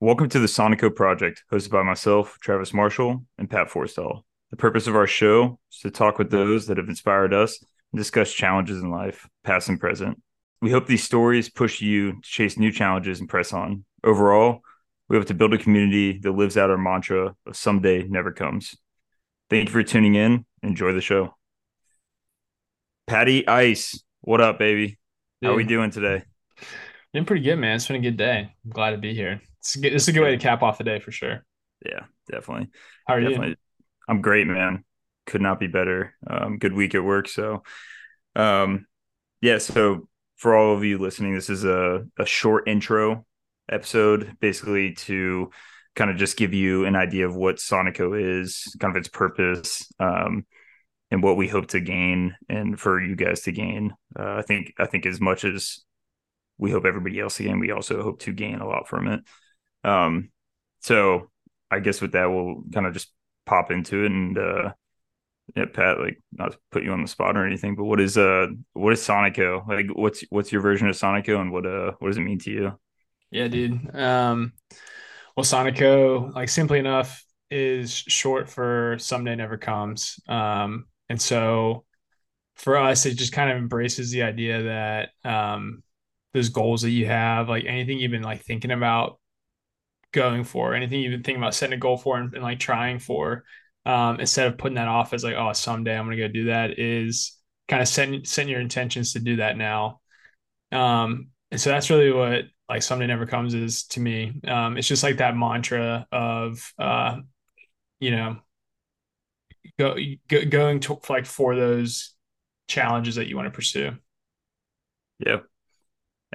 Welcome to the Soneco Project, hosted by myself, Travis Marshall, and Pat Forstall. The purpose of our show is to talk with those that have inspired us and discuss challenges in life, past and present. We hope these stories push you to chase new challenges and press on. Overall, we hope to build a community that lives out our mantra of someday never comes. Thank you for tuning in. Enjoy the show. Patty Ice, what up, baby? How are we doing today? Doing pretty good, man. It's been a good day. I'm glad to be here. It's a good, it's a good way to cap off the day for sure. Yeah, definitely. How are definitely. you? I'm great, man. Could not be better. Um, good week at work. So, um, yeah. So for all of you listening, this is a a short intro episode, basically to kind of just give you an idea of what Soneco is, kind of its purpose, um, and what we hope to gain, and for you guys to gain. Uh, I think I think as much as we hope everybody else again. we also hope to gain a lot from it. Um, so I guess with that, we'll kind of just pop into it and uh, yeah, Pat, like not to put you on the spot or anything, but what is uh what is Soneco? Like what's what's your version of Soneco and what uh what does it mean to you? Yeah, dude. Um, well, Soneco, like simply enough, is short for someday never comes. Um, and so for us, it just kind of embraces the idea that um, those goals that you have, like anything you've been like thinking about going for, anything you've been thinking about setting a goal for and, and like trying for, um, instead of putting that off as like, oh, someday I'm gonna go do that, is kind of setting setting your intentions to do that now. Um, and so that's really what like someday never comes is to me. Um, it's just like that mantra of uh, you know, go, go going to like for those challenges that you want to pursue. Yeah,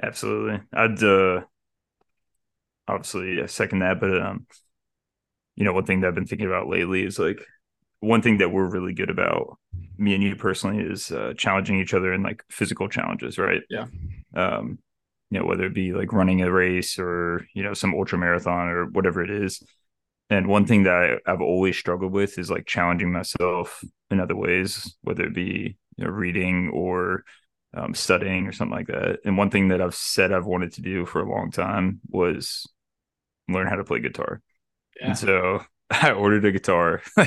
absolutely. I'd uh obviously yeah, second that, but um, you know, one thing that I've been thinking about lately is like one thing that we're really good about, me and you personally, is uh, challenging each other in like physical challenges, right? Yeah. Um, you know, whether it be like running a race or you know some ultra marathon or whatever it is. And one thing that I, I've always struggled with is like challenging myself in other ways, whether it be you know reading or um, studying or something like that. And one thing that I've said I've wanted to do for a long time was learn how to play guitar. Yeah. And so I ordered a guitar.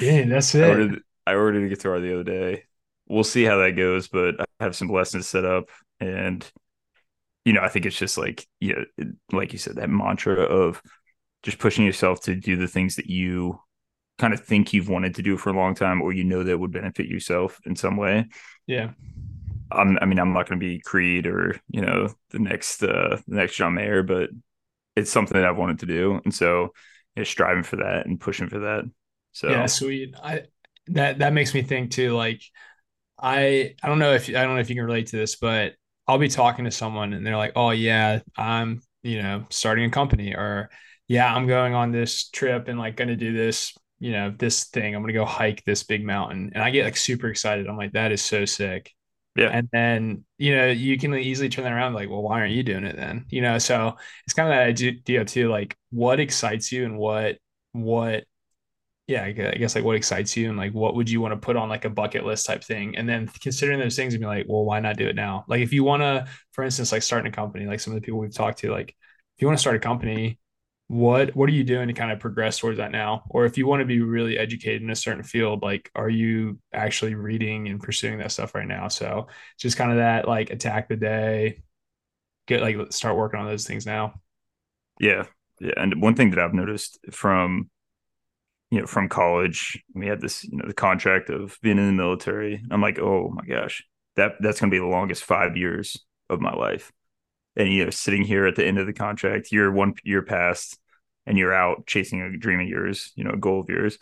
Yeah, that's I it. ordered I ordered a guitar the other day. We'll see how that goes, but I have some lessons set up and you know, I think it's just like, you know, like you said, that mantra of just pushing yourself to do the things that you kind of think you've wanted to do for a long time or you know that would benefit yourself in some way. Yeah. I'm, I mean, I'm not going to be Creed or you know the next uh, the next John Mayer, but it's something that I've wanted to do, and so you know, striving for that and pushing for that. So Yeah, sweet. I that that makes me think too. Like, I I don't know if I don't know if you can relate to this, but I'll be talking to someone and they're like, "Oh yeah, I'm you know starting a company," or "Yeah, I'm going on this trip and like going to do this you know this thing. I'm going to go hike this big mountain," and I get like super excited. I'm like, "That is so sick." Yeah, And then you know you can easily turn that around like, "Well, why aren't you doing it then?" You know, so it's kind of that idea too. Like, what excites you and what what yeah, I guess like what excites you and like what would you want to put on like a bucket list type thing, and then considering those things and be like, well, why not do it now? Like if you want to, for instance, like starting a company, like some of the people we've talked to, like if you want to start a company, what what are you doing to kind of progress towards that now? Or if you want to be really educated in a certain field, like are you actually reading and pursuing that stuff right now? So just kind of that like attack the day, get like start working on those things now. yeah, yeah. And one thing that I've noticed from you know from college, we had this you know the contract of being in the military. I'm like, oh my gosh, that that's going to be the longest five years of my life. And you know, sitting here at the end of the contract, you're one year past, and you're out chasing a dream of yours, you know, a goal of yours.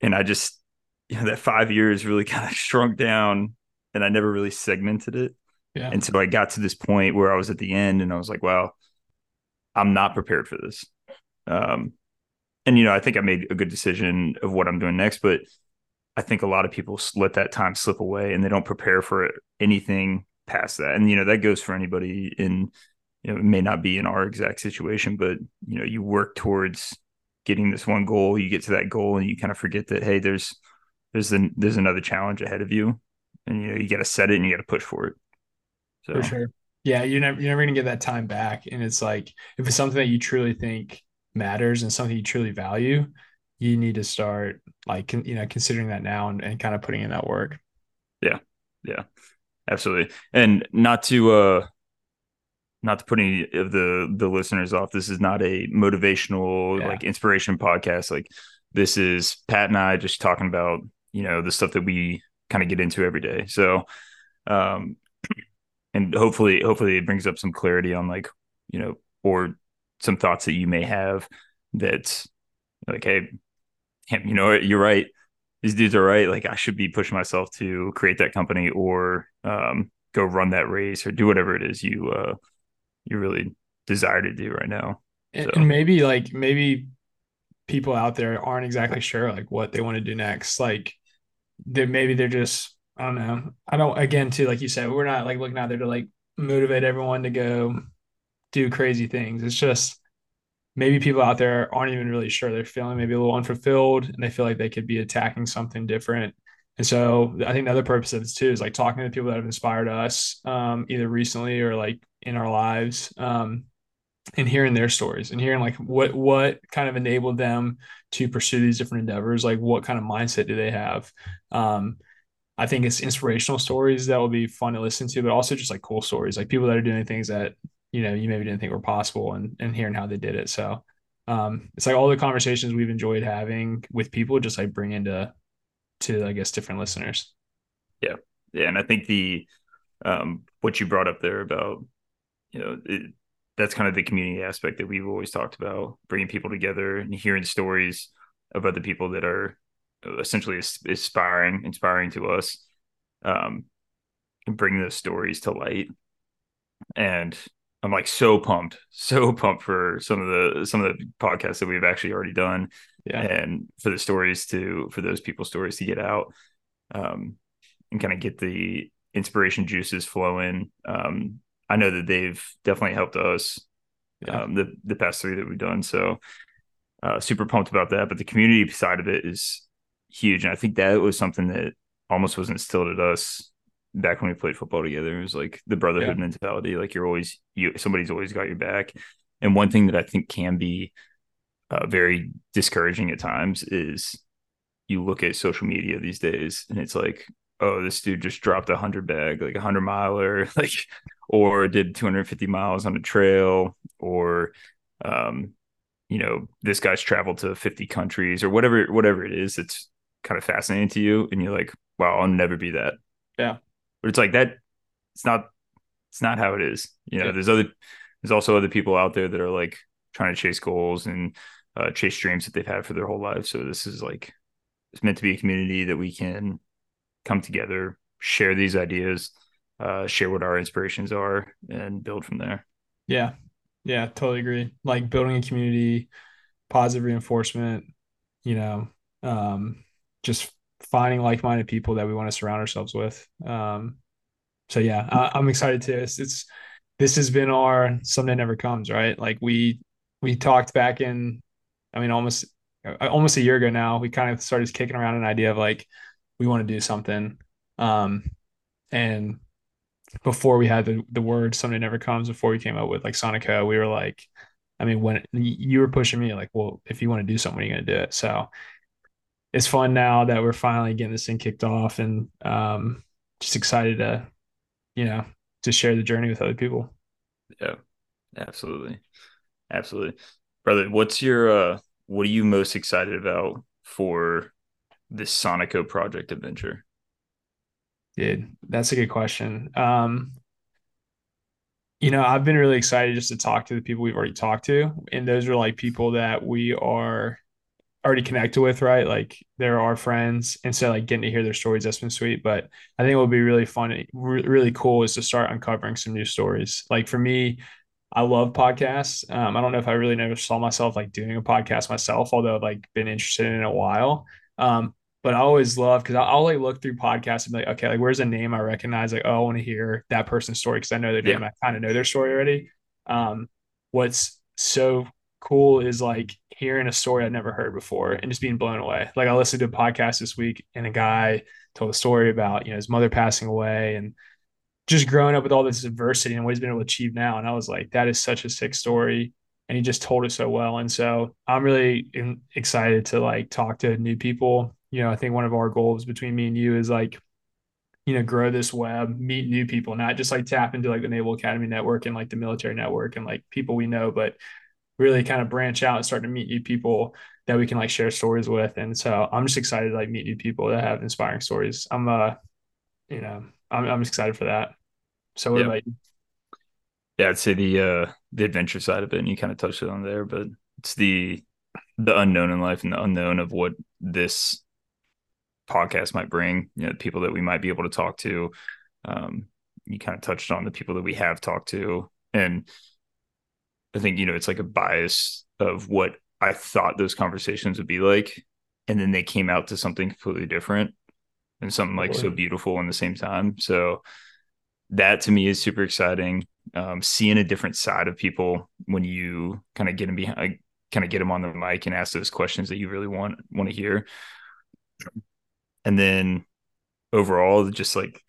And I just, you know, that five years really kind of shrunk down, and I never really segmented it. Yeah. And so I got to this point where I was at the end, and I was like, wow, I'm not prepared for this. Um, and you know, I think I made a good decision of what I'm doing next, but I think a lot of people let that time slip away and they don't prepare for anything past that. And you know, that goes for anybody in you know, it may not be in our exact situation, but you know, you work towards getting this one goal, you get to that goal and you kind of forget that hey, there's there's an there's another challenge ahead of you and you know, you got to set it and you got to push for it. So For sure. Yeah, you're never you're never gonna get that time back. And it's like if it's something that you truly think matters and something you truly value, you need to start like you know considering that now and, and kind of putting in that work. Yeah, yeah, absolutely. And not to uh not to put any of the the listeners off. This is not a motivational yeah. like inspiration podcast. Like this is Pat and I just talking about you know the stuff that we kind of get into every day. So, um, and hopefully, hopefully it brings up some clarity on like you know or some thoughts that you may have that like hey you know you're right these dudes are right like i should be pushing myself to create that company or um, go run that race or do whatever it is you uh, you really desire to do right now. So. And maybe like maybe people out there aren't exactly sure like what they want to do next. Like they maybe they're just I don't know. I don't again too like you said we're not like looking out there to like motivate everyone to go do crazy things. It's just maybe people out there aren't even really sure. They're feeling maybe a little unfulfilled and they feel like they could be attacking something different. And so I think the other purpose of this too is like talking to people that have inspired us, um, either recently or like in our lives um, and hearing their stories and hearing like what what kind of enabled them to pursue these different endeavors like what kind of mindset do they have um, i think it's inspirational stories that will be fun to listen to but also just like cool stories like people that are doing things that you know you maybe didn't think were possible and and hearing how they did it. So um, it's like all the conversations we've enjoyed having with people just like bring into to i guess different listeners. Yeah. Yeah and i think the um what you brought up there about you know, it, that's kind of the community aspect that we've always talked about, bringing people together and hearing stories of other people that are essentially inspiring inspiring to us, um, and bring those stories to light. And I'm like so pumped, so pumped for some of the some of the podcasts that we've actually already done, yeah. and for the stories to for those people's stories to get out, um, and kind of get the inspiration juices flowing. Um, I know that they've definitely helped us yeah. um, the the past three that we've done. So uh, super pumped about that. But the community side of it is huge, and I think that was something that almost was instilled at us back when we played football together. It was like the brotherhood yeah. mentality. Like you're always you somebody's always got your back. And one thing that I think can be uh, very discouraging at times is you look at social media these days and it's like oh, this dude just dropped a hundred bag, like a hundred miler, like, or did 250 miles on a trail, or, um, you know, this guy's traveled to 50 countries or whatever, whatever it is. It's kind of fascinating to you. And you're like, wow, I'll never be that. Yeah. But it's like that. It's not, it's not how it is. You know, yeah. there's other, there's also other people out there that are like trying to chase goals and uh, chase dreams that they've had for their whole life. So this is like, it's meant to be a community that we can come together, share these ideas, uh, share what our inspirations are, and build from there. Yeah, yeah, totally agree. Like building a community, positive reinforcement. You know, um, just finding like-minded people that we want to surround ourselves with. Um, so yeah, I, am excited to. It's, it's this has been our someday never comes, right? Like we we talked back in, I mean, almost almost a year ago now. We kind of started kicking around an idea of like we want to do something. Um, and before we had the, the word someday never comes, before we came up with like Soneco, we were like, I mean, when you were pushing me, like, well, if you want to do something, you're going to do it. So it's fun now that we're finally getting this thing kicked off and um, just excited to, you know, to share the journey with other people. Yeah, absolutely. Absolutely. Brother, what's your, uh, what are you most excited about for this Soneco project adventure? Dude, that's a good question. Um, you know, I've been really excited just to talk to the people we've already talked to. And those are like people that we are already connected with, right? Like they're our friends. And so like getting to hear their stories, that's been sweet. But I think what would be really fun, really cool is to start uncovering some new stories. Like for me, I love podcasts. Um, I don't know if I really never saw myself like doing a podcast myself, although I've like been interested in it a while. Um, but I always love because I'll, like look through podcasts and be like, okay, like where's a name I recognize? Like, oh, I want to hear that person's story because I know their name. Yeah. I kind of know their story already. Um, what's so cool is like hearing a story I'd never heard before and just being blown away. Like I listened to a podcast this week and a guy told a story about, you know, his mother passing away and just growing up with all this adversity and what he's been able to achieve now. And I was like, that is such a sick story. And he just told it so well. And so I'm really excited to like talk to new people. You know, I think one of our goals between me and you is like, you know, grow this web, meet new people, not just like tap into like the Naval Academy network and like the military network and like people we know, but really kind of branch out and start to meet new people that we can like share stories with. And so I'm just excited to like meet new people that have inspiring stories. I'm uh, you know, I'm I'm excited for that. So what about you? Yeah, I'd say the uh the adventure side of it, and you kind of touched it on there, but it's the the unknown in life and the unknown of what this podcast might bring, you know, people that we might be able to talk to. Um, you kind of touched on the people that we have talked to. And I think, you know, it's like a bias of what I thought those conversations would be like. And then they came out to something completely different and something like so beautiful in the same time. So that to me is super exciting. Um, seeing a different side of people when you kind of get them behind, kind of get them on the mic and ask those questions that you really want want to hear. And then overall, just like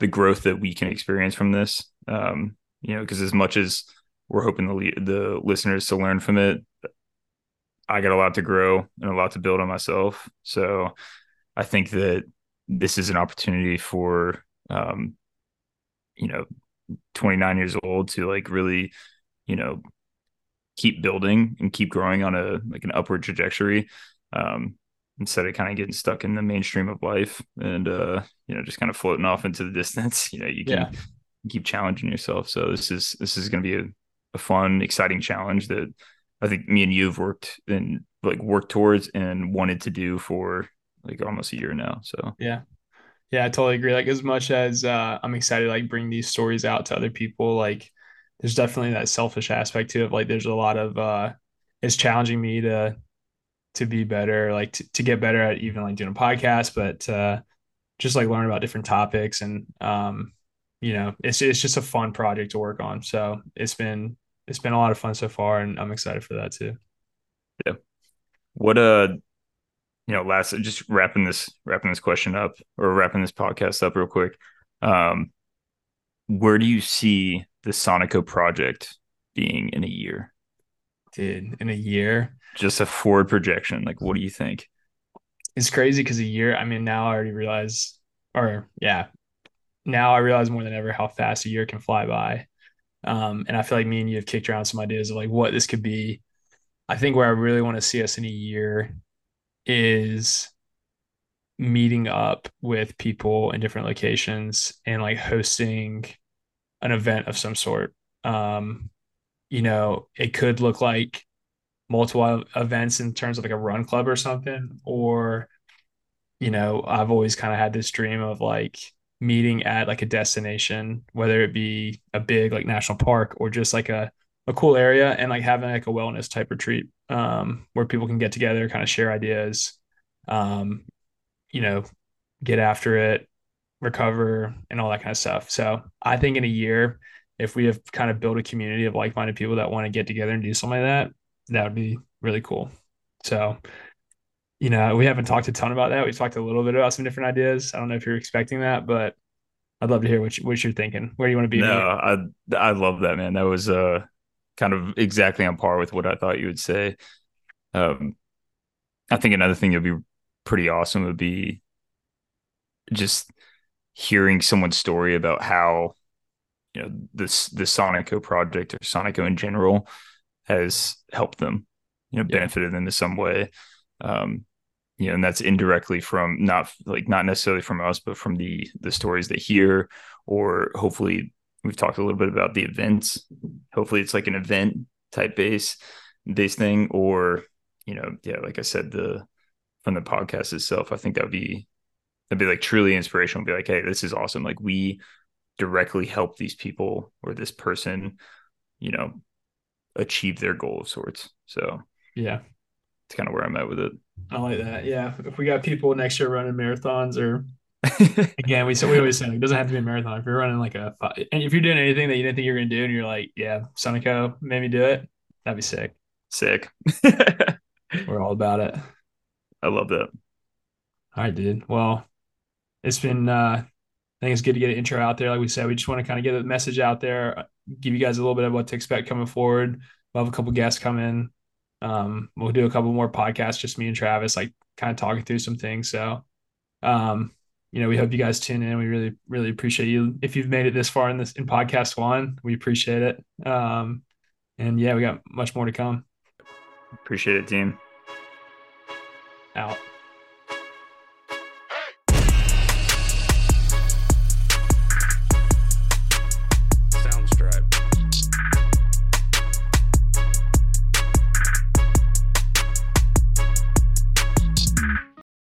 the growth that we can experience from this, um, you know, because as much as we're hoping the the listeners to learn from it, I got a lot to grow and a lot to build on myself. So I think that this is an opportunity for um, you know 29 years old to like really you know keep building and keep growing on a like an upward trajectory um, instead of kind of getting stuck in the mainstream of life and uh you know just kind of floating off into the distance you know you can yeah. keep challenging yourself so this is this is going to be a, a fun exciting challenge that i think me and you have worked and like worked towards and wanted to do for like almost a year now so yeah yeah, I totally agree. Like as much as uh, I'm excited like bring these stories out to other people, like there's definitely that selfish aspect to it. Like there's a lot of uh, it's challenging me to to be better, like to, to get better at even like doing a podcast, but uh, just like learn about different topics and um, you know, it's it's just a fun project to work on. So it's been it's been a lot of fun so far, and I'm excited for that too. Yeah. What uh you know, last just wrapping this wrapping this question up or wrapping this podcast up real quick. Um, where do you see the Soneco project being in a year? Dude, in a year, just a forward projection. Like, what do you think? It's crazy because a year. I mean, now I already realize, or yeah, now I realize more than ever how fast a year can fly by. Um, and I feel like me and you have kicked around some ideas of like what this could be. I think where I really want to see us in a year is meeting up with people in different locations and like hosting an event of some sort. Um, you know, it could look like multiple events in terms of like a run club or something, or, you know, I've always kind of had this dream of like meeting at like a destination, whether it be a big like national park or just like a, a cool area and like having like a wellness type retreat um, where people can get together, kind of share ideas, um, you know, get after it, recover, and all that kind of stuff. So I think in a year, if we have kind of built a community of like-minded people that want to get together and do something like that, that would be really cool. So, you know, we haven't talked a ton about that. We've talked a little bit about some different ideas. I don't know if you're expecting that, but I'd love to hear what, you, what you're thinking. Where do you want to be? No, I I love that man. That was uh kind of exactly on par with what I thought you would say. Um, I think another thing that'd be pretty awesome would be just hearing someone's story about how you know this the Soneco project or Soneco in general has helped them, you know, benefited yeah. them in some way. Um, you know, and that's indirectly from not like not necessarily from us, but from the the stories they hear, or hopefully we've talked a little bit about the events. Hopefully, it's like an event type base base thing, or you know, yeah, like I said, the from the podcast itself. I think that would be that'd be like truly inspirational. Be like, hey, this is awesome. Like we directly help these people or this person, you know, achieve their goal of sorts. So yeah, it's kind of where I'm at with it. I like that. Yeah, if we got people next year running marathons or again, we so we always say like, it doesn't have to be a marathon. If you're running like a, and if you're doing anything that you didn't think you were gonna do, and you're like, yeah, Soneco made me do it, that'd be sick. Sick. we're all about it. I love that. All right, dude. Well, it's been uh I think it's good to get an intro out there. Like we said, we just want to kind of get a message out there, give you guys a little bit of what to expect coming forward. We'll have a couple guests come in. Um, we'll do a couple more podcasts, just me and Travis, like kind of talking through some things. So, um, you know, we hope you guys tune in. We really, really appreciate you. If you've made it this far in this in podcast one, we appreciate it. Um, and yeah, we got much more to come. Appreciate it, team. Out.